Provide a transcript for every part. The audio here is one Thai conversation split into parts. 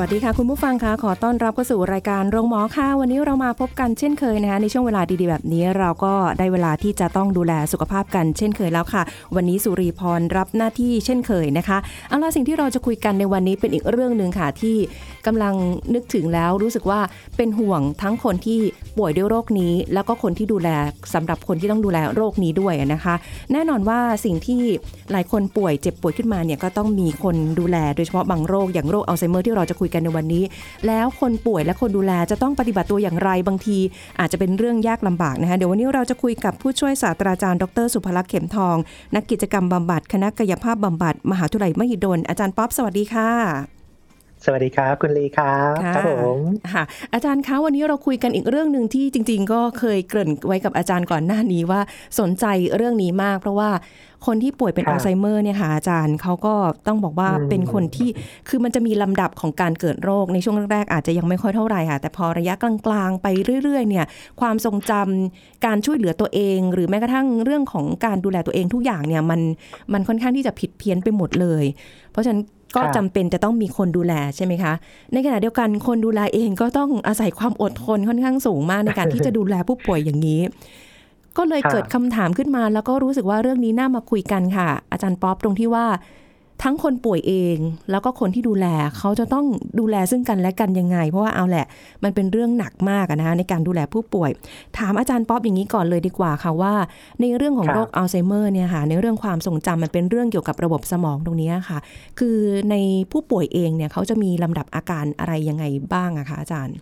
วัสดีค่ะ คุณผู้ฟังคะขอต้อนรับเข้าสู่รายการโรงหมอค่ะ วันนี้เรามาพบกันเช่นเคยนะคะในช่วงเวลาดีๆ แบบนี้เราก็ได้เวลาที่จะต้องดูแลสุขภาพกันเช่นเคยแล้วค่ะ วันนี้สุรีพรรับหน้าที่เช่นเคยนะคะเอาล่ะสิ่งที่เราจะคุยกันในวันนี้เป็นอีกเรื่องหนึ่งค่ะที่กำลังนึกถึงแล้วรู้สึกว่าเป็นห่วงทั้งคนที่ป่วยด้วยโรคนี้ แล้วก็คนที่ดูแลสำหรับคนที่ต้องดูแลโรคนี้ด้วยนะคะ แน่นอนว่าสิ่งที่หลายคนป่วยเจ็บป่วยขึ้นมาเนี่ยก็ต้องมีคนดูแลโดยเฉพาะบางโรคอย่างโรคอัลไซเมอร์ที่เราจะคุยกันในวันนี้ แล้วคนป่วยและคนดูแลจะต้องปฏิบัติตัวอย่างไรบางที อาจจะเป็นเรื่องยากลำบากนะคะเดี๋ยววันนี้เราจะคุยกับผู้ช่วยศาสตราจารย์ดร สุภลักษ์เข็มทอง นักกิจกรรมบำบัดคณะกายภาพบำบัดมหาวิทยาลัยมหิดลอาจารย์ป๊อปสวัสดีค่ะ สวัสดีครับ คุณลีครับค่ะครับผมค่ะอาจารย์คะวันนี้เราคุยกันอีกเรื่องหนึ่งที่จริง ๆ ก็เคยเกริ่นไว้กับอาจารย์ก่อนหน้านี้ว่าสนใจเรื่องนี้มาก เพราะว่าคนที่ป่วยเป็นอัลไซเมอร์เนี่ยค่ะอาจารย์เขาก็ต้องบอกว่าเป็นคนที่คือมันจะมีลำดับของการเกิดโรคในช่วงแรกๆอาจจะยังไม่ค่อยเท่าไหร่ค่ะ แต่พอระยะกลางๆ ไปเรื่อยๆเนี่ยความทรงจำการช่วยเหลือตัวเอง หรือแม้กระทั่งเรื่องของการดูแลตัวเองทุกอย่างเนี่ยมันมันค่อนข้างที่จะผิดเพี้ยนไปหมดเลย เพราะฉะนั้น ก็จำเป็นจะต้องมีคนดูแลใช่ไหมคะ ในขณะเดียวกันคนดูแลเองก็ต้องอาศัยความอดทนค่อนข้างสูงมากในการที่จะดูแลผู้ป่วยอย่างนี้ ก็เลยเกิดคำถามขึ้นมา แล้วก็รู้สึกว่าเรื่องนี้น่ามาคุยกันค่ะ อาจารย์ป๊อปตรงที่ว่า ทั้งคนป่วยเอง แล้วก็คนที่ดูแลเขาจะต้องดูแลซึ่งกันและกันยังไง เพราะว่าเอาแหละ มันเป็นเรื่องหนักมากอะนะคะในการดูแลผู้ป่วย ถามอาจารย์ป๊อปอย่างนี้ก่อนเลยดีกว่าค่ะว่า ในเรื่องของโรคอัลไซเมอร์เนี่ยค่ะในเรื่องความทรงจำมันเป็นเรื่องเกี่ยวกับระบบสมองตรงนี้ค่ะ คือในผู้ป่วยเองเนี่ยเขาจะมีลำดับอาการอะไรยังไงบ้างอะคะอาจารย์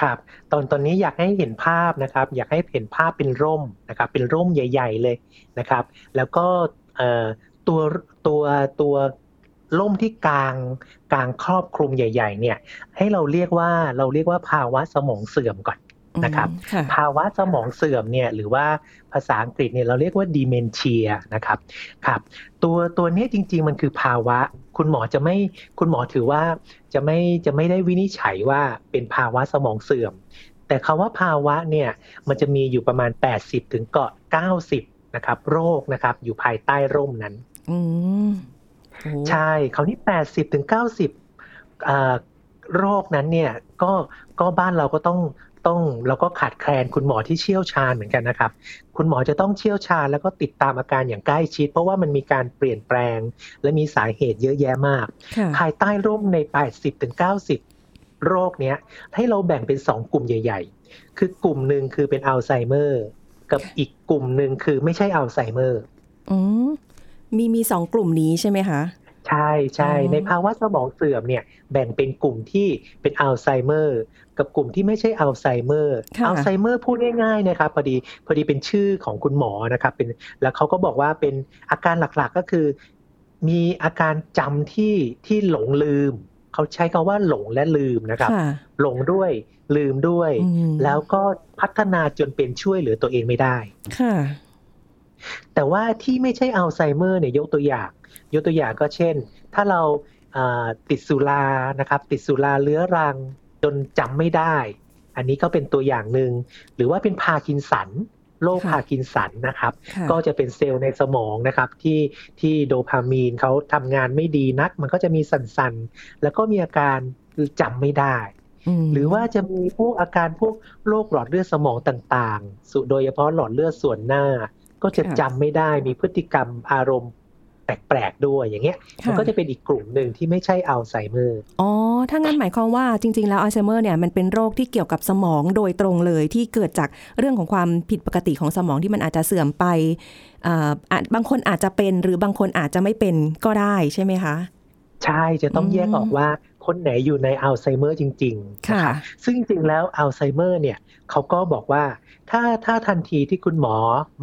ครับตอนตอนนี้อยากให้เห็นภาพนะครับ อยากให้เห็นภาพเป็นร่มนะครับ เป็นร่มใหญ่ ๆ เลยนะครับ แล้วก็เอ่อ ตัวตัวตัวร่มที่กลางกลางครอบคลุมใหญ่ ๆ เนี่ย ให้เราเรียกว่าเราเรียกว่าภาวะสมองเสื่อมก่อนนะครับอืมค่ะภาวะสมองเสื่อมเนี่ยหรือว่าภาษาอังกฤษเนี่ยเราเรียกว่า dementia นะครับครับ ตัวตัวเนี้ยจริง ๆ มันคือภาวะ คุณหมอจะไม่คุณหมอถือว่าจะไม่จะไม่ได้วินิจฉัยว่าเป็นภาวะสมองเสื่อม แต่คาว่าภาวะเนี่ยมันจะมีอยู่ประมาณ 80 ถึงเกาะ90นะครับโรคนะครับอยู่ภายใต้ร่มนั้น อืมโอ้ใช่คราวนี้80ถึง90อ่าโรคนั้นเนี่ยก็ก็บ้านเราก็ต้องต้องเราก็ขาดแคลนคุณหมอที่เชี่ยวชาญเหมือนกันนะครับ คุณหมอจะต้องเชี่ยวชาญแล้วก็ติดตามอาการอย่างใกล้ชิด เพราะว่ามันมีการเปลี่ยนแปลง และมีสาเหตุเยอะแยะมากค่ะภายใต้ร่มใน 80ถึง90 โรคเนี้ย ให้เราแบ่งเป็น 2 กลุ่มใหญ่ ๆ คือกลุ่มหนึ่งคือเป็นอัลไซเมอร์ กับอีกกลุ่มหนึ่งคือไม่ใช่อัลไซเมอร์อื มมีมีสองกลุ่มนี้ใช่ไหมคะใช่ใช่อ๋อในภาวะสมองเสื่อมเนี่ยแบ่งเป็นกลุ่มที่เป็นอัลไซเมอร์กับกลุ่มที่ไม่ใช่อัลไซเมอร์ค่ะอัลไซเมอร์พูดง่ายๆนะครับพอดีพอดีเป็นชื่อของคุณหมอนะครับเป็นแล้วเขาก็บอกว่าเป็นอาการหลักๆก็คือ มีอาการจำที่ที่หลงลืม เขาใช้คำว่าหลงและลืมนะครับค่ะหลงด้วยลืมด้วยอืมแล้วก็พัฒนาจนเป็นช่วยเหลือตัวเองไม่ได้ค่ะ แต่ว่าที่ไม่ใช่อัลไซเมอร์เนี่ยยกตัวอย่าง ยกตัวอย่างก็เช่น ถ้าเราอ่าติดสุรานะครับ ติดสุราเรื้อรังจนจำไม่ได้ อันนี้ก็เป็นตัวอย่างหนึ่ง หรือว่าเป็นพาร์กินสันโรคค่ะพาร์กินสันนะครับค่ะก็จะเป็นเซลล์ในสมองนะครับ ที่ที่โดพามีนเขาทำงานไม่ดีนัก มันก็จะมีสันๆ แล้วก็มีอาการจำไม่ได้มหรือว่าจะมีพวกอาการพวกโรคหลอดเลือดสมองต่างๆสุโดยเฉพาะหลอดเลือดส่วนหน้า ก็จะค่ะจำไม่ได้มีพฤติกรรมอารมณ์แปลกๆด้วยอย่างเงี้ยค่ะมันก็จะเป็นอีกกลุ่มหนึ่งที่ไม่ใช่อัลไซเมอร์อ๋อถ้างั้นหมายความว่าจริง ๆ แล้วอัลไซเมอร์เนี่ยมันเป็นโรคที่เกี่ยวกับสมองโดยตรงเลยที่เกิดจากเรื่องของความผิดปกติของสมองที่มันอาจจะเสื่อมไปอ่าอาจบางคนอาจจะเป็นหรือบางคนอาจจะไม่เป็นก็ได้ใช่ไหมคะ ใช่จะต้องอืมแยกออกว่า คนไหนอยู่ในอัลไซเมอร์จริงๆค่ะนะครับซึ่งจริงๆแล้วอัลไซเมอร์เนี่ยเขาก็บอกว่าถ้าถ้าทันทีที่คุณหมอ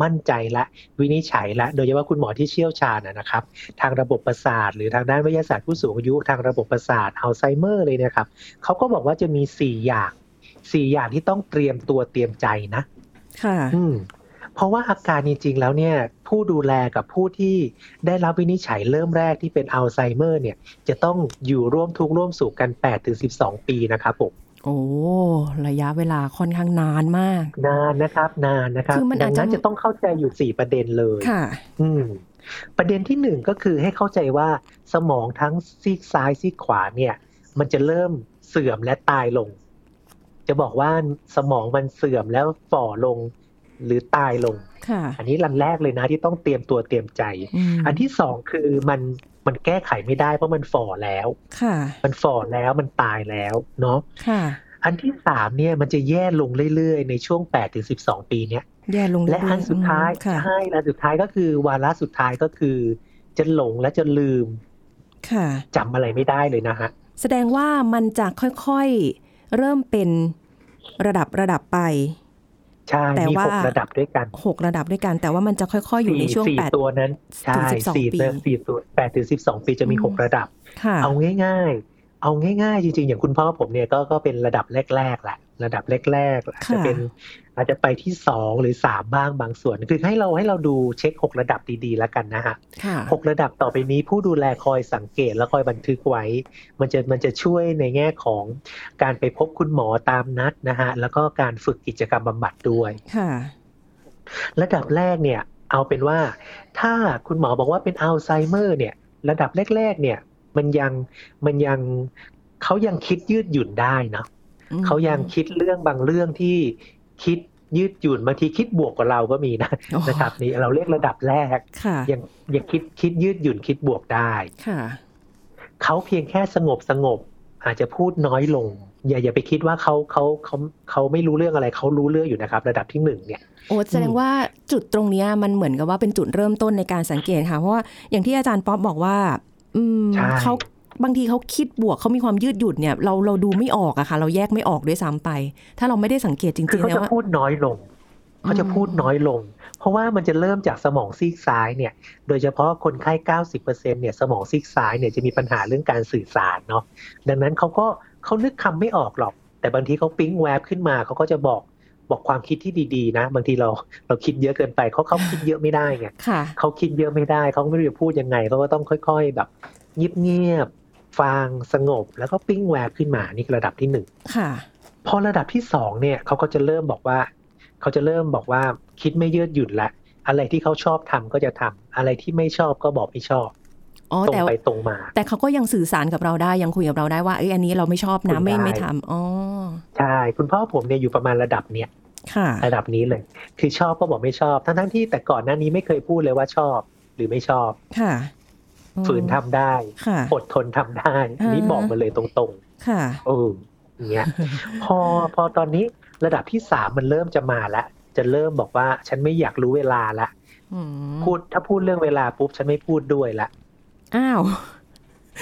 มั่นใจและวินิจฉัยและโดยเฉพาะคุณหมอที่เชี่ยวชาญนะนะครับ ทางระบบประสาท หรือทางด้านวิทยาศาสตร์ผู้สูงอายุทางระบบประสาทอัลไซเมอร์เลยนะครับเขาก็บอกว่าจะมี 4 อย่าง 4 อย่างที่ต้องเตรียมตัวเตรียมใจนะ ค่ะอืม เพราะว่าอาการจริง ๆ แล้วเนี่ยผู้ดูแลกับผู้ที่ได้รับวินิจฉัยเริ่มแรกที่เป็นอัลไซเมอร์เนี่ยจะต้องอยู่ร่วมทุกข์ร่วมสุขกัน8ถึง12 ปีนะครับผมโอ้ระยะเวลาค่อนข้างนานมาก นานนะครับ นานนะครับคือมันดัอาจงจะนั้นจะต้องเข้าใจอยู่4ประเด็นเลยค่ะ อืม ประเด็นที่หนึ่งก็คือให้เข้าใจว่าสมองทั้งซีกซ้ายซีกขวาเนี่ย มันจะเริ่มเสื่อมและตายลง จะบอกว่าสมองมันเสื่อมแล้วฝ่อลง หรือตายลงค่ะอันนี้ลันแรกเลยนะที่ต้องเตรียมตัวเตรียมใจมอันที่สองคือมันมันแก้ไขไม่ได้เพราะมันฝ่อแล้วค่ะมันฝ่อแล้วมันตายแล้วเนาะค่ะอันที่สามเนี่ยมันจะแย่ลงเรื่อยๆ ในช่วง8ถึง12ปีเนี้ยแย่ลงและเรื่ยๆอันสุดท้ายอืมค่ะใช่และอันสุดท้ายก็คือวาระสุดท้ายก็คือ จะหลงและจะลืมค่ะจำอะไรไม่ได้เลยนะฮะแสดงว่ามันจะค่อยๆเริ่มเป็นระดับระดับไป ใช่แต่มีว่าหกระดับด้วยกันหกระดับด้วยกัน แต่ว่ามันจะค่อยๆอยู่ในสี่ช่วงสี่แปดตัวนั้นใช่ถึง12สี่ปีตัวสี่ตัวแปดถึงสิบสองปีจะมีอืมหกระดับค่ะเอาง่าย ๆ เอาง่าย ๆ จริงๆ อย่างคุณพ่อผมเนี่ยก็ก็เป็นระดับแรกๆแหละ ระดับแรกๆอาจจะเป็นอาจจะไปที่สองหรือสามบ้างบางส่วน คือให้เราให้เราดูเช็คหกระดับดีๆแล้วกันนะฮะค่ะหกระดับต่อไปนี้ผู้ดูแลคอยสังเกตแล้วคอยบันทึกไว้ มันจะมันจะช่วยในแง่ของการไปพบคุณหมอตามนัดนะฮะแล้วก็การฝึกกิจกรรมบำบัดด้วยค่ะระดับแรกเนี่ย เอาเป็นว่า ถ้าคุณหมอบอกว่าเป็นอัลไซเมอร์ เนี่ย ระดับแรก ๆ เนี่ย มันยังมันยังเขายังคิดยืดหยุ่นได้เนาะอืม เขายังคิดเรื่องบางเรื่องที่คิดยืดหยุ่นบางทีคิดบวกกว่าเราก็มีนะอ๋อนะครับนี่เราเรียกระดับแรกค่ะยังยังคิดคิดยืดหยุ่นคิดบวกได้ค่ะเขาเพียงแค่สงบสงบ อาจจะพูดน้อยลง อย่าอย่าไปคิดว่าเขาเขาเขาเขาไม่รู้เรื่องอะไรเขารู้เรื่องอยู่นะครับ ระดับที่หนึ่งเนี่ยโอ้แสดงว่าจุดตรงเนี้ยมันเหมือนกับว่าเป็นจุดเริ่มต้นในการสังเกตค่ะ เพราะว่าอย่างที่อาจารย์ป๊อปบอกว่า อืมใช่เขา บางทีเขาคิดบวกเขามีความยืดหยุ่นเนี่ย เราเราดูไม่ออกอะค่ะ เราแยกไม่ออกด้วยซ้ำไป ถ้าเราไม่ได้สังเกตจคือริงๆเขาแล้วจะว่าพูดน้อยลงเขาจะพูดน้อยลง เพราะว่ามันจะเริ่มจากสมองซีกซ้ายเนี่ย โดยเฉพาะคนไข้ 90%เนี่ยสมองซีกซ้ายเนี่ยจะมีปัญหาเรื่องการสื่อสารเนาะดังนั้นเขาก็เขานึกคำไม่ออกหรอก แต่บางทีเขาปิ๊งแวบขึ้นมาเขาก็จะบอกบอกความคิดที่ดีๆนะ บางทีเราเราคิดเยอะเกินไปเขาเขาคิดเยอะไม่ได้ไงค่ะเขาคิดเยอะไม่ได้เขาไม่รู้จะพูดยังไงเขาก็ต้องค่อย ๆ แบบเงียบ ๆฟังสงบ แล้วก็ปิ้งแวบขึ้นมานี่คือระดับที่หนึ่งค่ะพอระดับที่สองเนี่ยเขาก็จะเริ่มบอกว่า เขาจะเริ่มบอกว่าคิดไม่ยืดหยุ่นละ อะไรที่เขาชอบทำก็จะทำอะไรที่ไม่ชอบก็บอกไม่ชอบอ๋อตรงแต่ไปตรงมา แต่เขาก็ยังสื่อสารกับเราได้ยังคุยกับเราได้ว่าเอ้ยอันนี้เราไม่ชอบนะคุยไม่ได้ไม่ทำอ๋อใช่คุณพ่อผมเนี่ยอยู่ประมาณระดับเนี้ยค่ะระดับนี้เลย คือชอบก็บอกไม่ชอบ ทั้งๆที่แต่ก่อนหน้านี้ไม่เคยพูดเลยว่าชอบหรือไม่ชอบค่ะอ๋อ ฝืนทำได้ค่ะอดทนทำได้อันนี้อ่าบอกมาเลยตรงค่ะๆเอออย่างเงี้ยพอพอตอนนี้ระดับที่สามมันเริ่มจะมาแล้วจะเริ่มบอกว่าฉันไม่อยากรู้เวลาละอืมพูดถ้าพูดเรื่องเวลาปุ๊บฉันไม่พูดด้วยละอ้าว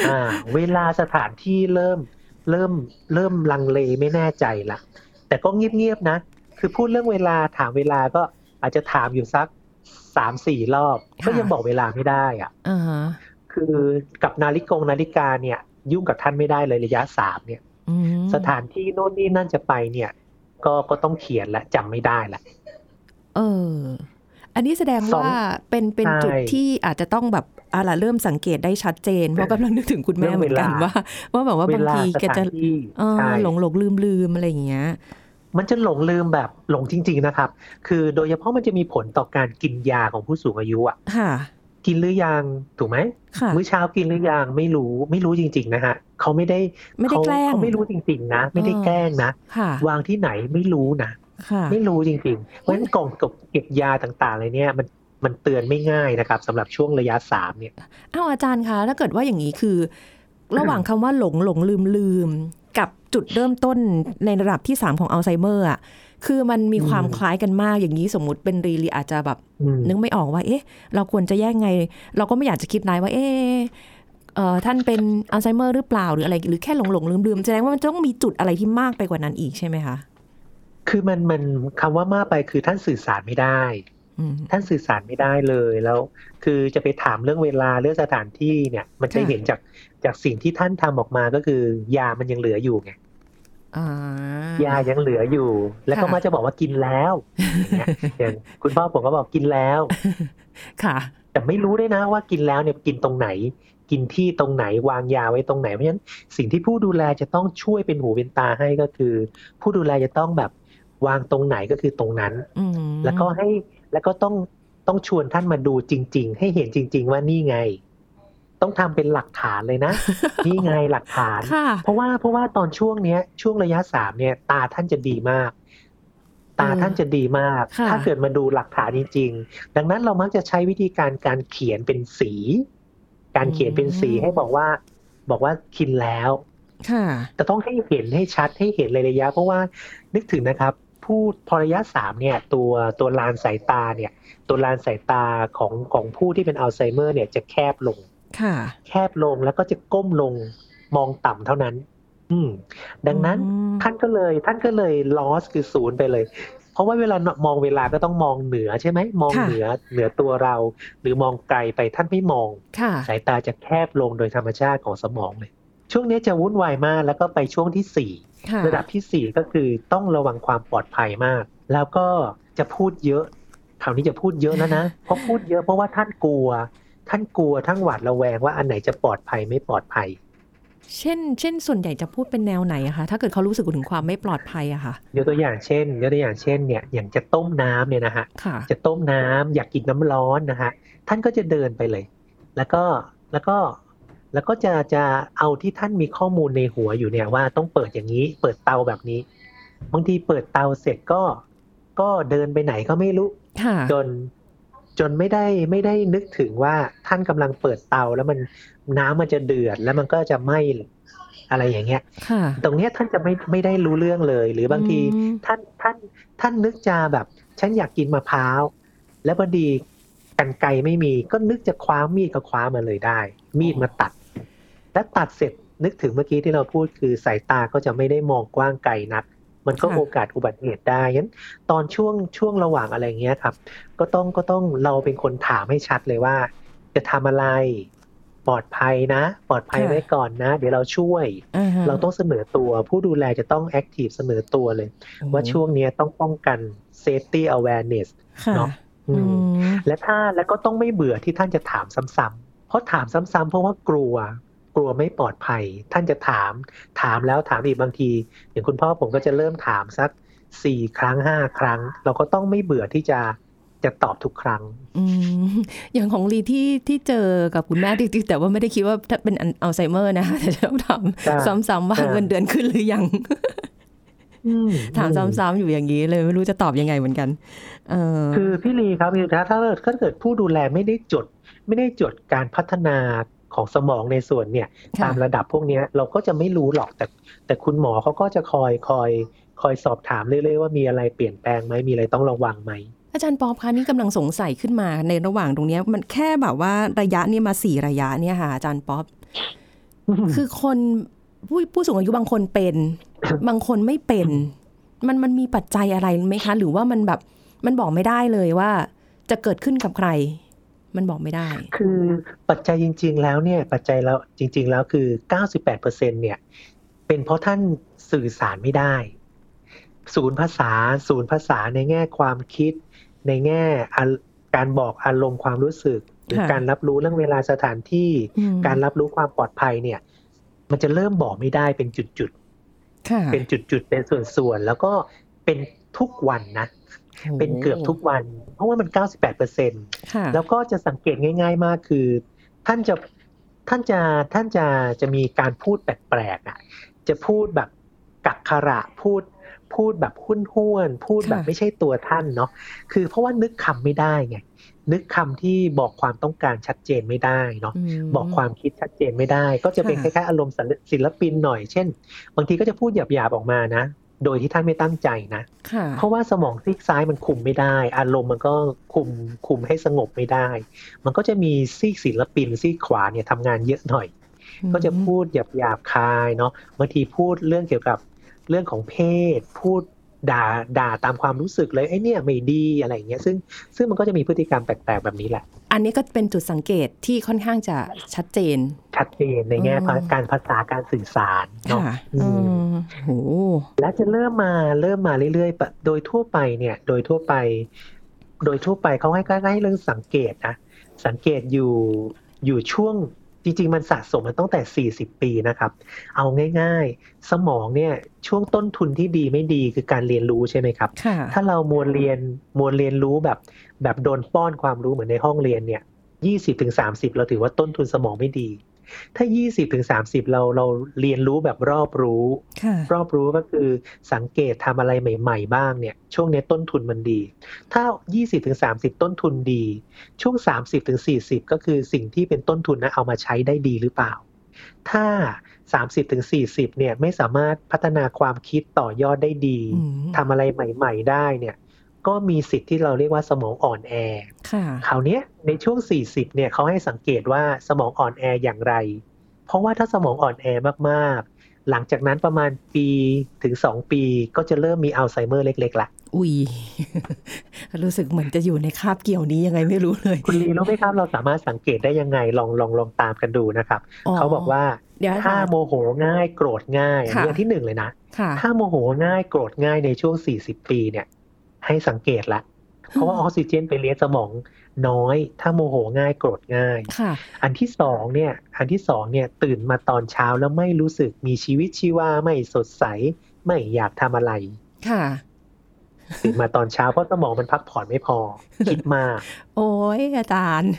อ่า เวลาสถานที่เริ่ม เริ่มเริ่มลังเลไม่แน่ใจละแต่ก็เงียบๆนะคือพูดเรื่องเวลาถามเวลาก็อาจจะถามอยู่สักสามสี่รอบค่ะก็ยังบอกเวลาไม่ได้อะอ่าฮะ คือกับนาฬิกงนาฬิกาเนี่ย ยุ่งกับท่านไม่ได้เลยระยะสามเนี่ยอืมสถานที่โน่นนี่นั่นจะไปเนี่ย ก็ก็ต้องเขียนและจำไม่ได้ละเออ อันนี้แสดงสองว่าเป็นเป็นใช่จุดที่อาจจะต้องแบบอะไรเริ่มสังเกตได้ชัดเจน เพราะกำลังนึกถึงคุณแม่เหมือนกันเรื่องเวลาว่า ว่าแบบว่าเวบางลาทีสแกถาจะนที่เออใช่หลงหลงลืมลืมอะไรอย่างเงี้ยมันจะหลงลืมแบบหลงจริง ๆ นะครับ คือโดยเฉพาะมันจะมีผลต่อการกินยาของผู้สูงอายุอะค่ะ กินหรือยังถูกไหมค่ะมื้อเช้ากินหรือยังไม่รู้ไม่รู้จริง ๆ นะฮะเขาไม่ได้ไม่ได้เขาแกล้งเขาไม่รู้จริง ๆ นะ ไม่ได้เออแกล้งนะค่ะวางที่ไหนไม่รู้นะค่ะไม่รู้จริงๆเพราะฉะนั้นกล่องกับเก็บยาต่างๆอะไรเนี่ยมันมันเตือนไม่ง่ายนะครับสำหรับช่วงระยะสามเนี่ยอ้าวอาจารย์คะถ้าเกิดว่าอย่างนี้คือ ระหว่างคำว่าหลงหลงลืมลืมกับจุดเริ่มต้นในระดับที่สามของอัลไซเมอร์อะ คือมันมีความอืมคล้ายกันมากอย่างนี้สมมุติเป็นรีลีอาจจะแบบอืมนึกไม่ออกว่า เอ๊ะ เราควรจะแยกไง เราก็ไม่อยากจะคิดนายว่า เอ๊ะเอ่อท่านเป็นอัลไซเมอร์หรือเปล่าหรืออะไร หรือแค่หลงหลงลืมลืมแสดงว่ามันต้องมีจุดอะไรที่มากไปกว่านั้นอีกใช่ไหมคะ คือมันมันคำว่ามากไปคือท่านสื่อสารไม่ได้อืมท่านสื่อสารไม่ได้เลยแล้ว คือจะไปถามเรื่องเวลาเรื่องสถานที่เนี่ย มันจะค่ะเห็นจากจากสิ่งที่ท่านทำออกมาก็คือยามันยังเหลืออยู่ไงอ่า ยายังเหลืออยู่ แล้วก็ค่ะมักจะบอกว่ากินแล้วอย่างเงี้ยอย่างคุณพ่อผมก็บอกกินแล้ว ค่ะ แต่ไม่รู้ด้วยนะว่ากินแล้วเนี่ยกินตรงไหน กินที่ตรงไหนวางยาไว้ตรงไหน เพราะฉะนั้นสิ่งที่ผู้ดูแลจะต้องช่วยเป็นหูเป็นตาให้ก็คือ ผู้ดูแลจะต้องแบบวางตรงไหนก็คือตรงนั้นอืมแล้วก็ให้แล้วก็ต้องต้องชวนท่านมาดูจริง ๆ ให้เห็นจริง ๆ ว่านี่ไง ต้องทำเป็นหลักฐานเลยนะ นี่ไงหลักฐานค่ะเพราะว่าเพราะว่าตอนช่วงเนี้ย ช่วงระยะสามเนี่ย ตาท่านจะดีมาก ตาท่านจะดีมากค่ะถ้าเกิดมาดูหลักฐานจริงๆดังนั้นเรามักจะใช้วิธีการการเขียนเป็นสี การเขียนเป็นสีให้บอกว่า บอกว่ากินแล้วค่ะแต่ต้องให้เห็นให้ชัดให้เห็นเลยระยะ เพราะว่านึกถึงนะครับ ผู้พอระยะสามเนี่ย ตัวตัวลานสายตาเนี่ย ตัวลานสายตาของของผู้ที่เป็นอัลไซเมอร์ เนี่ยจะแคบลง ค่ะ แคบลงแล้วก็จะก้มลงมองต่ำเท่านั้น อืม ดังนั้นอืมท่านก็เลย ท่านก็เลย loss คือสูญไปเลย เพราะว่าเวลามองเวลาก็ต้องมองเหนือใช่ไหม มองค่ะเหนือเหนือตัวเรา หรือมองไกลไปท่านไม่มองค่ะสายตาจะแคบลงโดยธรรมชาติของสมองเลย ช่วงนี้จะวุ่นวายมากแล้วก็ไปช่วงที่สี่ค่ะระดับที่สี่ก็คือต้องระวังความปลอดภัยมาก แล้วก็จะพูดเยอะคราวนี้จะพูดเยอะแล้วนะเพราะพูดเยอะเพราะว่าท่านกลัว ท่านกลัวทั้งหวาดระแวงว่าอันไหนจะปลอดภัยไม่ปลอดภัย เช่น เช่น ส่วนใหญ่จะพูดเป็นแนวไหนอะคะถ้าเกิดเขารู้สึกถึงความไม่ปลอดภัยอะค่ะยกตัวอย่างเช่นยกตัวอย่างเช่นเนี่ยอย่างจะต้มน้ำเนี่ยนะฮะค่ะจะต้มน้ำอยากกินน้ำร้อนนะฮะท่านก็จะเดินไปเลย แล้วก็แล้วก็แล้วก็จะจะเอาที่ท่านมีข้อมูลในหัวอยู่เนี่ยว่าต้องเปิดอย่างนี้ เปิดเตาแบบนี้บางทีเปิดเตาเสร็จก็ ก็เดินไปไหนก็ไม่รู้ค่ะจน จนไม่ได้ไม่ได้นึกถึงว่าท่านกำลังเปิดเตาแล้วมันน้ำมันจะเดือดแล้วมันก็จะไหม้อะไรอย่างเงี้ยค่ะตรงเนี้ยท่านจะไม่ไม่ได้รู้เรื่องเลย หรือบางทีอืมท่านท่านท่านนึกจะแบบ ฉันอยากกินมะพร้าว แล้วพอดีกันไกรไม่มีก็นึกจะคว้ามีดก็คว้ามาเลยได้ มีดมาตัด แล้วตัดเสร็จนึกถึงเมื่อกี้ที่เราพูดคือสายตาก็จะไม่ได้มองกว้างไกลนัก มันก็ค่ะโอกาสอุบัติเหตุได้งั้นตอนช่วงช่วงระหว่างอะไรเงี้ยครับ ก็ต้องก็ต้องเราเป็นคนถามให้ชัดเลยว่า จะทำอะไรปลอดภัยนะ ปลอดภัยไว้ก่อนนะ เดี๋ยวเราช่วยอ่าฮะเราต้องเสนอตัว ผู้ดูแลจะต้องแอคทีฟเสนอตัวเลย ว่าช่วงเนี้ยต้องป้องกัน safety awareness ค่ะเนาะอือืมมและถ้าแล้วก็ต้องไม่เบื่อที่ท่านจะถามซ้ำๆเพราะถามซ้ำๆเพราะว่ากลัว กลัวไม่ปลอดภัย ท่านจะถาม ถามแล้วถามอีกบางที อย่างคุณพ่อผมก็จะเริ่มถามสักสี่ครั้งห้าครั้ง เราก็ต้องไม่เบื่อที่จะจะตอบทุกครั้งอืมอย่างของลีที่ที่เจอกับคุณแม่จริงๆแต่ว่าไม่ได้คิดว่าถ้าเป็นอัลไซเมอร์นะคะแต่จะต้องถามจ้ะซ้ำๆว่าจ้ะเงินเดือนขึ้นหรือยังอืมถามซ้ำๆอยู่อย่างนี้เลยไม่รู้จะตอบยังไงเหมือนกันเออคือพี่ลีครับคือถ้าถ้าถ้าเกิดผู้ดูแลไม่ได้จด ไม่ได้จดการพัฒนา ของสมองในส่วนเนี่ยค่ะตามระดับพวกเนี้ยเราก็จะไม่รู้หรอกแต่ แต่คุณหมอเขาก็จะคอยคอย คอยสอบถามเรื่อยๆว่ามีอะไรเปลี่ยนแปลงไหมมีอะไรต้องระวังไหมอาจารย์ป๊อปคะนี่กำลังสงสัยขึ้นมาในระหว่างตรงเนี้ยมันแค่แบบว่าระยะนี่มาสี่ระยะเนี่ยค่ะอาจารย์ป๊อปคือคนผู้ผู้สูงอายุบางคนเป็น บางคนไม่เป็น มันมันมีปัจจัยอะไรไหมคะ หรือว่ามันแบบมันบอกไม่ได้เลยว่า จะเกิดขึ้นกับใคร มันบอกไม่ได้ คือปัจจัยจริง ๆ แล้วเนี่ยปัจจัยแล้วจริง ๆ แล้วคือ 98%เนี่ย เป็นเพราะท่านสื่อสารไม่ได้ ศูนย์ภาษา ศูนย์ภาษาในแง่ความคิด ในแง่อาการบอกอารมณ์ความรู้สึก หรือค่ะการรับรู้เรื่องเวลาสถานที่อืมการรับรู้ความปลอดภัยเนี่ย มันจะเริ่มบอกไม่ได้เป็นจุดค่ะๆเป็นจุดๆเป็นส่วนๆแล้วก็เป็นทุกวันนะ เป็นเกือบทุกวัน เพราะว่ามัน 98%เปอร์เซ็นต์ค่ะแล้วก็จะสังเกตง่าย ๆ มากคือ ท่านจะท่านจะท่านจะจะมีการพูดแปลกๆอะจะพูดแบบกักขระพูดพูดแบบหุ้นห้วนๆพูดแบบค่ะไม่ใช่ตัวท่านเนาะคือเพราะว่านึกคำไม่ได้ไงนึกคำที่บอกความต้องการชัดเจนไม่ได้เนาะมบอกความคิดชัดเจนไม่ได้ ก็จะเป็นคค่ะล้ายๆอารมณ์ศิลศิลปินหน่อย เช่น บางทีก็จะพูดหยาบๆออกมานะ โดยที่ท่านไม่ตั้งใจนะค่ะเพราะว่าสมองซีกซ้ายมันคุมไม่ได้ อารมณ์มันก็คุมคุมให้สงบไม่ได้ มันก็จะมีซีกศิลปินซีกขวาเนี่ยทำงานเยอะหน่อย ก็จะพูดหยาบหยาบๆคายเนาะบางทีพูดเรื่องเกี่ยวกับเรื่องของเพศ พูด ด่าด่าตามความรู้สึกเลยไอ้เนี่ยไม่ดีอะไรอย่างเงี้ยซึ่งซึ่งมันก็จะมีพฤติกรรมแปลกๆแบบนี้แหละ อันนี้ก็เป็นจุดสังเกตที่ค่อนข้างจะชัดเจน ชัดเจนในแง่อืมการภาษาการสื่อสารเนาะค่ะอือืมมโหและจะเริ่มมาเริ่มมาเรื่อยๆแบบโดยทั่วไปเนี่ย โดยทั่วไป โดยทั่วไปเขาให้ใกล้ๆเรื่องสังเกตนะสังเกตอยู่อยู่ช่วง จริงๆ มันสะสมมาตั้งแต่ 40 ปีนะครับ เอาง่ายๆ สมองเนี่ยช่วงต้นทุนที่ดีไม่ดีคือการเรียนรู้ใช่ไหมครับค่ะถ้าเรามวลเรียนมวลเรียนรู้แบบ แบบโดนป้อนความรู้เหมือนในห้องเรียนเนี่ยยี่สิบถึงสามสิบเราถือว่าต้นทุนสมองไม่ดี ถ้ายี่สิบถึงสามสิบเราเราเรียนรู้แบบรอบรู้ค่ะรอบรู้ก็คือสังเกตทำอะไรใหม่ ๆ บ้างเนี่ย ช่วงเนี้ยต้นทุนมันดี ถ้า 20ถึง30ต้นทุนดี ช่วง 30ถึง40ก็คือสิ่งที่เป็นต้นทุนนะเอามาใช้ได้ดีหรือเปล่า ถ้า 30ถึง40เนี่ยไม่สามารถพัฒนาความคิดต่อยอดได้ดีอืมทำอะไรใหม่ ๆ ได้เนี่ย ก็มีสิทธิ์ที่เราเรียกว่าสมองอ่อนแอค่ะคราวเนี้ยในช่วง 40 เนี่ยเขาให้สังเกตว่าสมองอ่อนแออย่างไร เพราะว่าถ้าสมองอ่อนแอมากๆ หลังจากนั้นประมาณปีถึง 2 ปีก็จะเริ่มมีอัลไซเมอร์เล็ก ๆละอุ้ย รู้สึกเหมือนจะอยู่ในคาบเกี่ยวนี้ยังไงไม่รู้เลย คุณลีรู้ไหมครับเราสามารถสังเกตได้ยังไงลองลองลองตามกันดูนะครับ เขาบอกว่าเดี๋ยวถ้าค่ะโมโหง่ายโกรธง่ายอันค่ะนี้อันที่หนึ่งเลยนะค่ะถ้าโมโหง่ายโกรธง่ายในช่วง 40 ปีเนี่ย ให้สังเกตละเพราะว่าออกซิเจนไปเลี้ยงสมองน้อย ถ้าโมโหง่ายโกรธง่ายค่ะอันที่สองเนี่ย อันที่สองเนี่ยตื่นมาตอนเช้าแล้วไม่รู้สึกมีชีวิตชีวาไม่สดใส ไม่อยากทำอะไร ค่ะ ตื่นมาตอนเช้าเพราะสมองมันพักผ่อนไม่พอ คิดมาก โอ้ยอาจารย์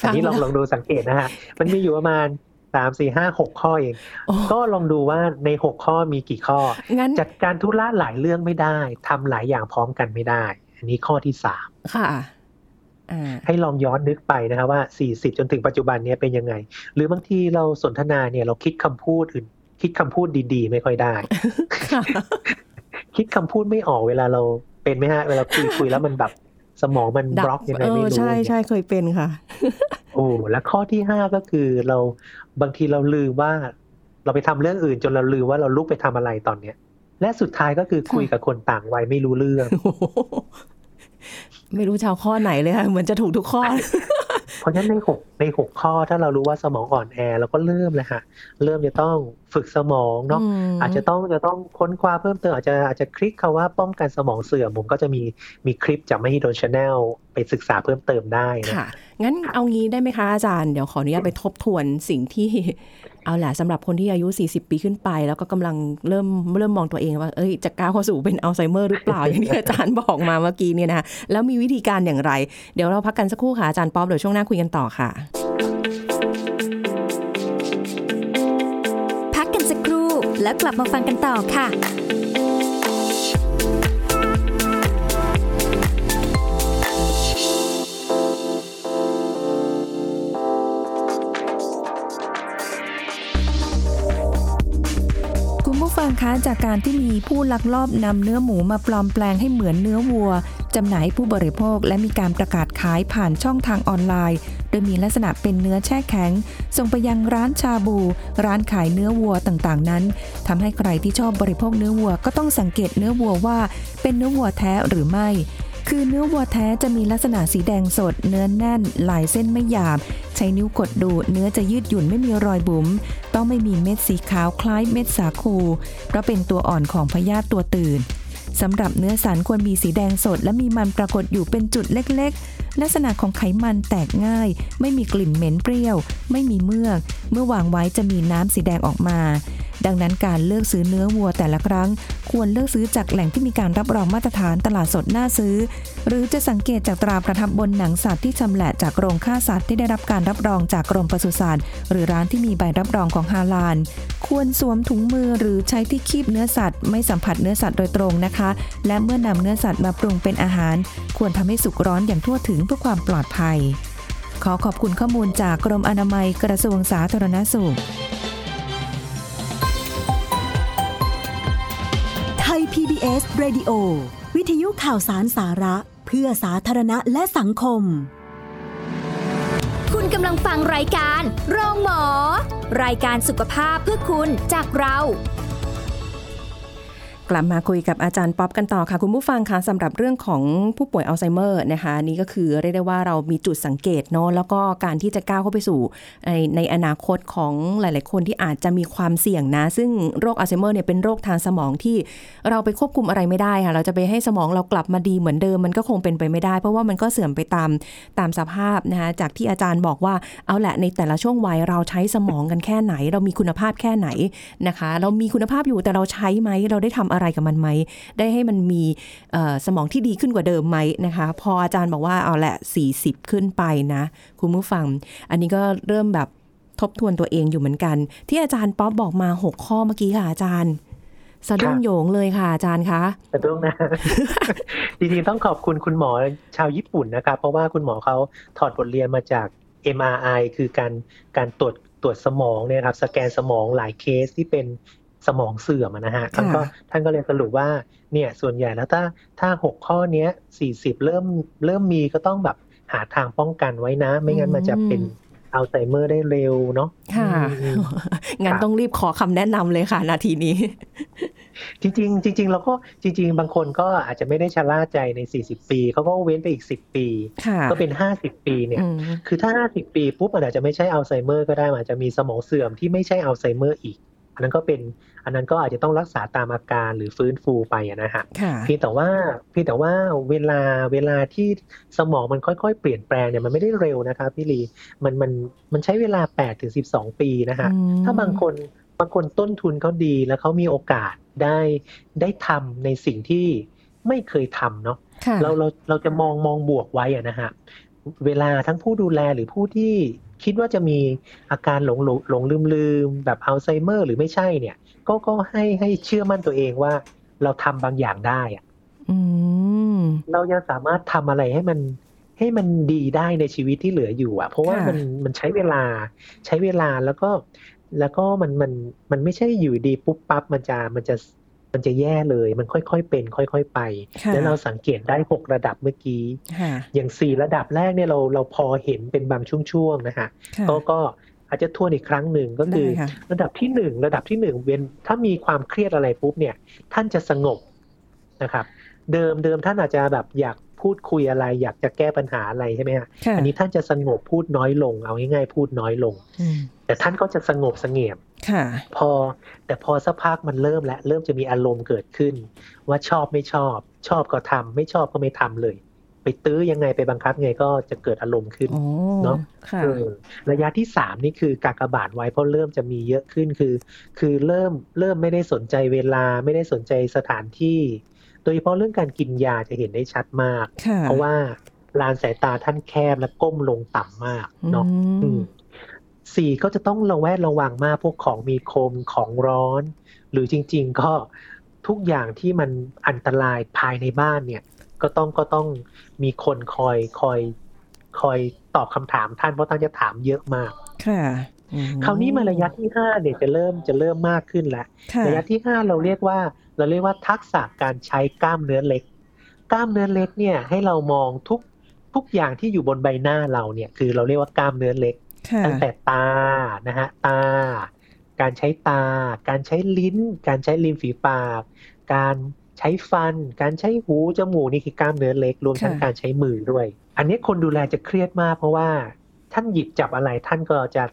อันนี้ลองฟังแล้วลองดูสังเกตนะฮะ มันมีอยู่ประมาณ สามสี่ห้าหกข้อเองโอ้ก็ลองดูว่าในหกข้อมีกี่ข้องั้นจัดการธุระหลายเรื่องไม่ได้ทำหลายอย่างพร้อมกันไม่ได้ อันนี้ข้อที่สามค่ะอ่าให้ลองย้อนนึกไปนะครับว่า 40 จนถึงปัจจุบันเนี้ยเป็นยังไง หรือบางทีเราสนทนาเนี่ยเราคิดคำพูดอื่น คิดคำพูดดีๆ ไม่ค่อยได้ค่ะคิดคำพูดไม่ออกเวลาเราเป็นไหมฮะเวลาคุยคุยแล้วมันแบบ สมองมันบล็อกยังไงเอไม่อรู้ใช่เนี่ยใช่เคยเป็นค่ะ โอ้แล้วข้อที่ห้าก็คือเราบางทีเราลืมว่า เราไปทำเรื่องอื่น จนเราลืมว่าเราลุกไปทำอะไรตอนเนี้ย และสุดท้ายก็คือคุยกับคนต่างวัยไม่รู้เรื่องโอ้โหไม่รู้จะเอาข้อไหนเลยค่ะเหมือนจะถูกทุกข้อ เพราะฉะนั้นในหกในหกข้อถ้าเรารู้ว่าสมองอ่อนแอเราก็เริ่มเลยฮะเริ่มจะต้องฝึกสมองเนาะมอาจจะต้องจะต้องค้นคว้าเพิ่มเติมอาจจะอาจจะคลิกคำว่าป้องกันสมองเสื่อมผมก็จะมีมีคลิปจากมหิดล Channel ไปศึกษาเพิ่มเติมได้นะค่ะงั้นเอางี้ได้ไหมคะอาจารย์เดี๋ยวขออนุญาตไปทบทวนสิ่งที่ เอาแหละสำหรับคนที่อายุ 40 ปีขึ้นไป แล้วก็กำลังเริ่มเริ่มมองตัวเองว่าเอ้ยจะก้าวเข้าสู่เป็นอัลไซเมอร์หรือเปล่า อย่างที่อาจารย์บอกมาเมื่อกี้เนี่ยนะคะแล้วมีวิธีการอย่างไร เดี๋ยวเราพักกันสักครู่ค่ะอาจารย์ป๊อปเดี๋ยวช่วงหน้าคุยกันต่อค่ะ พักกันสักครู่แล้วกลับมาฟังกันต่อค่ะ จากการที่มีผู้ลักลอบนำเนื้อหมูมาปลอมแปลงให้เหมือนเนื้อวัวจำหน่ายผู้บริโภค และมีการประกาศขายผ่านช่องทางออนไลน์ โดยมีลักษณะเป็นเนื้อแช่แข็ง ส่งไปยังร้านชาบู ร้านขายเนื้อวัวต่างๆ นั้นทำให้ใครที่ชอบบริโภคเนื้อวัวก็ต้องสังเกตเนื้อวัวว่า เป็นเนื้อวัวแท้หรือไม่ คือเนื้อวัวแท้จะมีลักษณะสีแดงสด เนื้อแน่น ลายเส้นไม่หยาบ ใช้นิ้วกดดู เนื้อจะยืดหยุ่นไม่มีรอยบุ๋ม ต้องไม่มีเม็ดสีขาวคล้ายเม็ดสาคู เพราะเป็นตัวอ่อนของพยาธิตัวตื่นสำหรับเนื้อสันควรมีสีแดงสด และมีมันปรากฏอยู่เป็นจุดเล็กๆ ลักษณะของไขมันแตกง่าย ไม่มีกลิ่นเหม็นเปรี้ยว ไม่มีเมือก เมื่อวางไว้จะมีน้ำสีแดงออกมา ดังนั้นการเลือกซื้อเนื้อวัวแต่ละครั้ง ควรเลือกซื้อจากแหล่งที่มีการรับรองมาตรฐานตลาดสดน่าซื้อ หรือจะสังเกตจากตราประทับบนหนังสัตว์ที่ชำแหละจากโรงฆ่าสัตว์ที่ได้รับการรับรองจากกรมปศุสัตว์หรือร้านที่มีใบรับรองของฮาลาลควรสวมถุงมือหรือใช้ที่คีบเนื้อสัตว์ ไม่สัมผัสเนื้อสัตว์โดยตรงนะคะ และเมื่อนำเนื้อสัตว์มาปรุงเป็นอาหาร ควรทำให้สุกร้อนอย่างทั่วถึงเพื่อความปลอดภัย ขอขอบคุณข้อมูลจากกรมอนามัยกระทรวงสาธารณสุข PBS Radio วิทยุข่าวสารสาระ เพื่อสาธารณะและสังคม คุณกำลังฟังรายการ โรงหมอ รายการสุขภาพเพื่อคุณจากเรา กลับมาคุยกับอาจารย์ป๊อปกันต่อค่ะ คุณผู้ฟังคะสำหรับเรื่องของผู้ป่วยอัลไซเมอร์นะคะนี่ก็คือเรียกได้ว่าเรามีจุดสังเกตเนาะแล้วก็การที่จะก้าวเข้าไปสู่ในในอนาคตของหลาย ๆ คนที่อาจจะมีความเสี่ยงนะ ซึ่งโรคอัลไซเมอร์เนี่ยเป็นโรคทางสมองที่เราไปควบคุมอะไรไม่ได้ค่ะ เราจะไปให้สมองเรากลับมาดีเหมือนเดิมมันก็คงเป็นไปไม่ได้ เพราะว่ามันก็เสื่อมไปตามตามสภาพนะคะจากที่อาจารย์บอกว่าเอาแหละในแต่ละช่วงวัยเราใช้สมองกันแค่ไหน เรามีคุณภาพแค่ไหนนะคะ เรามีคุณภาพอยู่แต่เราใช้ไหมเราได้ทำอะไระไรกับมันไหม ได้ให้มันมีสมองที่ดีขึ้นกว่าเดิมไหมนะคะ พออาจารย์บอกว่าเอาแหละ 40 ขึ้นไปนะ คุณผู้ฟัง อันนี้ก็เริ่มแบบทบทวนตัวเองอยู่เหมือนกัน ที่อาจารย์ป๊อปบอกมา 6 ข้อเมื่อกี้ค่ะอาจารย์สะดุ้งโหยงเลยค่ะอาจารย์คะแต่ตรงนะจริงๆต้องขอบคุณคุณหมอชาวญี่ปุ่นนะครับ เพราะว่าคุณหมอเขาถอดบทเรียนมาจาก MRI คือการการตรวจตรวจสมองเนี่ยครับสแกนสมองหลายเคสที่เป็น สมองเสื่อมอะนะฮะท่านก็ท่านก็เลยสรุปว่าเนี่ยส่วนใหญ่แล้วถ้าถ้าหกข้อเนี้ยสี่สิบเริ่มเริ่มมีก็ต้องแบบหาทางป้องกันไว้นะ ไม่งั้นมันจะเป็นอัลไซเมอร์ได้เร็วเนาะค่ะอืมงั้นครับต้องรีบขอคำแนะนำเลยค่ะ นาทีนี้ จริง ๆ จริง ๆ เราก็จริง ๆ บางคนก็อาจจะไม่ได้ชะล่าใจใน 40 ปีเขาก็เว้นไปอีก 10 ปีค่ะก็เป็น 50 ปีเนี่ยอืมคือถ้า 50 ปีปุ๊บมันอาจจะไม่ใช่อัลไซเมอร์ก็ได้มันอาจจะมีสมองเสื่อมที่ไม่ใช่อัลไซเมอร์อีก อันนั้นก็เป็น อันนั้นก็อาจจะต้องรักษาตามอาการหรือฟื้นฟูไปอะนะฮะค่ะเพียงแต่ว่าเพียงแต่ว่าเวลาเวลาที่สมองมันค่อยๆ เปลี่ยนแปลงเนี่ยมันไม่ได้เร็วนะครับพี่ลีมันมันมันใช้เวลา8ถึง12ปีนะฮะอืมถ้าบางคนบางคนต้นทุนเขาดีแล้วเขามีโอกาสได้ได้ทำในสิ่งที่ไม่เคยทำเนาะค่ะเราเราเราจะมองมองบวกไว้อะนะฮะเวลาทั้งผู้ดูแลหรือผู้ที่คิดว่าจะมีอาการหลงหลงหลงลืมลืมแบบอัลไซเมอร์หรือไม่ใช่เนี่ย ก็ก็ให้ให้เชื่อมั่นตัวเองว่า เราทำบางอย่างได้อะอืมเรายังสามารถทำอะไรให้มันให้มันดีได้ในชีวิตที่เหลืออยู่ อะ เพราะว่าค่ะมันมันใช้เวลาใช้เวลาแล้วก็แล้วก็มันมันมันไม่ใช่อยู่ดีปุ๊บปั๊บมันจะมันจะมันจะแย่เลย มันค่อยๆเป็น ค่อย ๆ ไปค่ะแล้วเราสังเกตได้หกระดับเมื่อกี้ค่ะอย่างสี่ระดับแรกเนี่ยเราเราพอเห็นเป็นบางช่วงๆนะฮะค่ะก็ก็ อาจจะทวนอีกครั้งหนึ่งก็คือได้ค่ะระดับที่หนึ่งระดับที่หนึ่งเวนถ้ามีความเครียดอะไรปุ๊บเนี่ย ท่านจะสงบนะครับ เดิมเดิมท่านอาจจะแบบอยากพูดคุยอะไร อยากจะแก้ปัญหาอะไรใช่ไหมฮะค่ะอันนี้ท่านจะสงบพูดน้อยลง เอาง่ายๆพูดน้อยลงอืมแต่ท่านก็จะสงบเสงี่ยมค่ะพอแต่พอสักพักมันเริ่มแล้วเริ่มจะมีอารมณ์เกิดขึ้น ว่าชอบไม่ชอบ ชอบก็ทำไม่ชอบก็ไม่ทำเลย ไปตื้อยังไงไปบังคับไงก็จะเกิดอารมณ์ขึ้นโอ้เนอะค่ะเออระยะที่สามนี่คือกากบาทไว้เพราะเริ่มจะมีเยอะขึ้นคือ คือเริ่มเริ่มไม่ได้สนใจเวลาไม่ได้สนใจสถานที่ โดยเฉพาะเรื่องการกินยาจะเห็นได้ชัดมากค่ะเพราะว่าลานสายตาท่านแคบและก้มลงต่ำมากเนาะอือืมมสี่ก็จะต้องระแวดระวังมากพวกของมีคมของร้อน หรือจริง ๆ ก็ทุกอย่างที่มันอันตรายภายในบ้านเนี่ย ก็ต้องก็ต้องมีคนคอยคอย คอยตอบคำถามท่านเพราะท่านจะถามเยอะมาก ค่ะอืคราวนี้มาระยะที่ห้าเนี่ยจะเริ่มจะเริ่มมากขึ้นแล้วค่ะระยะที่ห้าเราเรียกว่า เราเรียกว่าทักษะการใช้กล้ามเนื้อเล็ก กล้ามเนื้อเล็กเนี่ยให้เรามองทุกทุกอย่างที่อยู่บนใบหน้าเราเนี่ย คือเราเรียกว่ากล้ามเนื้อเล็กค่ะตั้งแต่ตานะฮะตา การใช้ตา การใช้ลิ้น การใช้ริมฝีปาก การ ใช้ฟัน การใช้หูจมูกนี่คือกล้ามเนื้อเล็กรวมทั้งค่ะการใช้มือด้วย อันนี้คนดูแลจะเครียดมากเพราะว่าท่านหยิบจับอะไรท่านก็จะ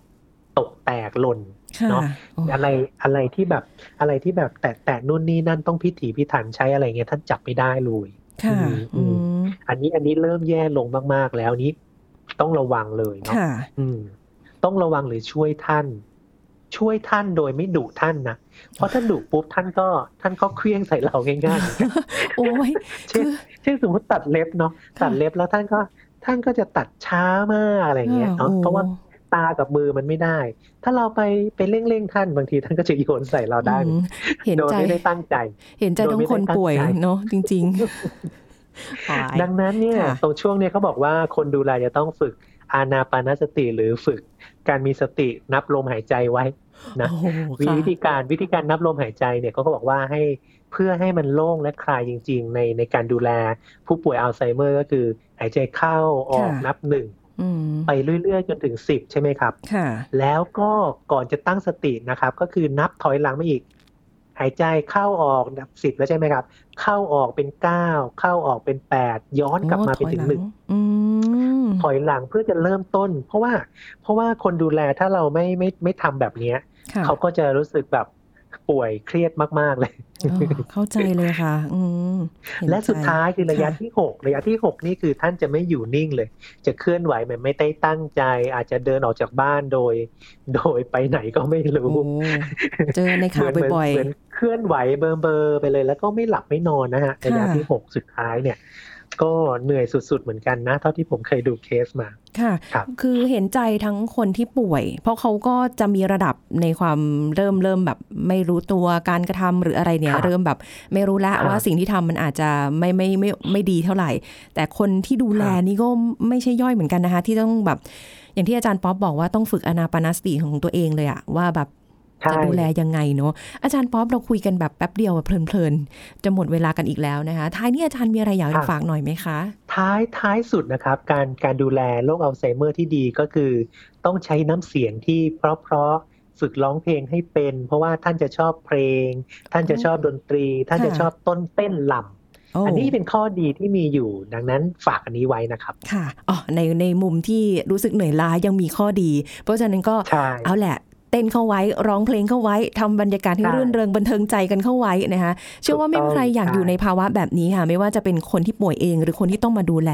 ตกแตกหล่นค่ะเนอะโอ้อะไรอะไรที่แบบอะไรที่แบบแตะแตะนู่นนี่นั่นต้องพิถีพิถันใช้อะไรเงี้ยท่านจับไม่ได้เลยค่ะอืมอืมอันนี้อันนี้เริ่มแย่ลงมาก ๆ แล้วอันนี้ ต้องระวังเลยเนาะค่ะอืมต้องระวังหรือช่วยท่าน ช่วยท่านโดยไม่ดุท่านนะ เพราะถ้าดุปุ๊บท่านก็ท่านก็เคลี้ยงใส่เราง่ายๆเหมือนกันโอ้ยเช่นคือเช่นสมมติตัดเล็บเนาะค่ะตัดเล็บแล้วท่านก็ท่านก็จะตัดช้ามากอะไรเงี้ยเนาะโอ้เพราะว่าตากับมือมันไม่ได้ ถ้าเราไปไปเร่งๆท่านบางทีท่านก็จะโยนใส่เราได้อืมเห็นโดยใจไม่ได้ตั้งใจ เห็นใจทั้งคนป่วยโดยไม่ได้ตั้งใจเนาะจริงๆตายดังนั้นเนี่ยค่ะตรงช่วงเนี้ยเขาบอกว่าคนดูแลจะต้องฝึก อานาปานสติหรือฝึกการมีสตินับลมหายใจไว้นะโอ้โหวิค่ะธีการวิธีการนับลมหายใจเนี่ยเขาก็บอกว่าให้เพื่อให้มันโล่งและคลายจริง ๆ ในในการดูแลผู้ป่วยอัลไซเมอร์ ก็คือหายใจเข้าออกค่ะนับหนึ่งอืมไปเรื่อยๆจนถึงสิบใช่ไหมครับค่ะแล้วก็ก่อนจะตั้งสตินะครับ ก็คือนับถอยหลังมาอีก หายใจเข้าออกนับสิบแล้วใช่ไหมครับ เข้าออกเป็นเก้าเข้าออกเป็นแปดย้อนกลับมาเป็นถึงหนึ่งอืมถอยหลังเพื่อจะเริ่มต้น เพราะว่า เพราะว่าคนดูแลถ้าเราไม่ไม่ไม่ทำแบบเนี้ยค่ะเขาก็จะรู้สึกแบบ ป่วยเครียดมาก ๆ เลยอ๋อเข้าใจเลยค่ะ อืมเห็นและสุดใจท้ายคือระยะค่ะที่หกระยะที่หกนี่คือท่านจะไม่อยู่นิ่งเลย จะเคลื่อนไหวแบบไม่ได้ตั้งใจ อาจจะเดินออกจากบ้านโดย โดยไปไหนก็ไม่รู้โอ้เจอในข่าวเหมืนบ่อยเหมืนเคลื่อนไหวเบอร์เบอร์ไปเลย แล้วก็ไม่หลับไม่นอนนะฮะระยะที่หกสุดท้ายเนี่ย ก็เหนื่อยสุด ๆ เหมือนกันนะ เท่าที่ผมเคยดูเคสมาๆค่ะครับคือเห็นใจทั้งคนที่ป่วย เพราะเขาก็จะมีระดับในความเริ่มเริ่มแบบ ไม่รู้ตัวการกระทำหรืออะไรเนี่ยครับเริ่มแบบไม่รู้ละครับว่าสิ่งที่ทำมันอาจจะไม่ไม่ไม่ไม่ดีเท่าไหร่ แต่คนที่ดูแลครับนี่ก็ไม่ใช่ย่อยเหมือนกันนะคะ ที่ต้องแบบ อย่างที่อาจารย์ป๊อปบอกว่าต้องฝึกอนาปานสติของตัวเองเลยอะว่าแบบใช่ จะดูแลยังไงเนาะอาจารย์ป๊อปเราคุยกันแบบแป๊บเดียวอะเพลินๆ จะหมดเวลากันอีกแล้วนะคะ ท้ายนี้อาจารย์มีอะไรอยากครัจะบฝากหน่อยไหมคะ ท้ายท้ายสุดนะครับ การการดูแลโรคอัลไซเมอร์ที่ดีก็คือ ต้องใช้น้ำเสียงที่เพราะๆฝึกร้องเพลงให้เป็น เพราะว่าท่านจะชอบเพลง ท่านจะชอบดนตรี ท่านจะค่ะชอบต้นเต้นลโอ้ำอันนี้เป็นข้อดีที่มีอยู่ดังนั้นฝากอันนี้ไว้นะครับ ค่ะอ๋อในในมุมที่รู้สึกเหนื่อยล้ายังมีข้อดี เพราะฉะนั้นก็ใช่เอาแหละ เต้นเข้าไว้ร้องเพลงเข้าไว้ทำบรรยากาศให้ใช่รื่นเริงบันเทิงใจกันเข้าไว้นะคะเชื่อว่าไม่มีใครอยากใช่อยู่ในภาวะแบบนี้ค่ะ ไม่ว่าจะเป็นคนที่ป่วยเอง หรือคนที่ต้องมาดูแล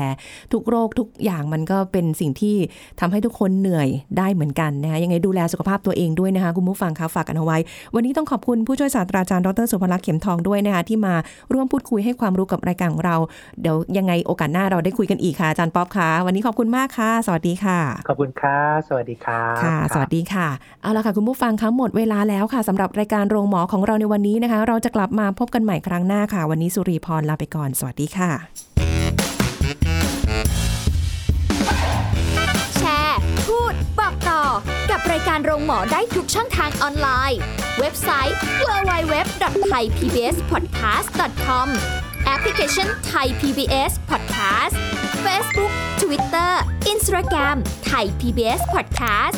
ทุกโรคทุกอย่างมันก็เป็นสิ่งที่ทำให้ทุกคนเหนื่อยได้เหมือนกันนะคะยังไงดูแลสุขภาพตัวเองด้วยนะคะคุณผู้ฟังคะฝากกันเอาไว้ วันนี้ต้องขอบคุณผู้ช่วยศาสตราจารย์ดรสุภลักษณ์เข็มทองด้วยนะคะที่มาร่วมพูดคุยให้ความรู้กับรายการของเรา เดี๋ยวยังไงโอกาสหน้าเราได้คุยกันอีกค่ะอาจารย์ป๊อปคะวันนี้ขอบคุณมากค่ะ สวัสดีค่ะ ขอบคุณครับสวัสดีครับค่ะ สวัสดีค่ะเอาละค่ะคุณผู้ฟังคะหมดเวลาแล้วค่ะสำหรับรายการโรงหมอของเราในวันนี้นะคะ เราจะกลับมาพบกันใหม่ครั้งหน้าค่ะ วันนี้สุรีพรลาไปก่อน สวัสดีค่ะ แชร์ พูด บอกต่อ กับรายการโรงหมอได้ทุกช่องทางออนไลน์ เว็บไซต์ www.thaipbspodcast.com แอปพลิเคชัน Thai PBS Podcast Facebook Twitter Instagram Thai PBS Podcast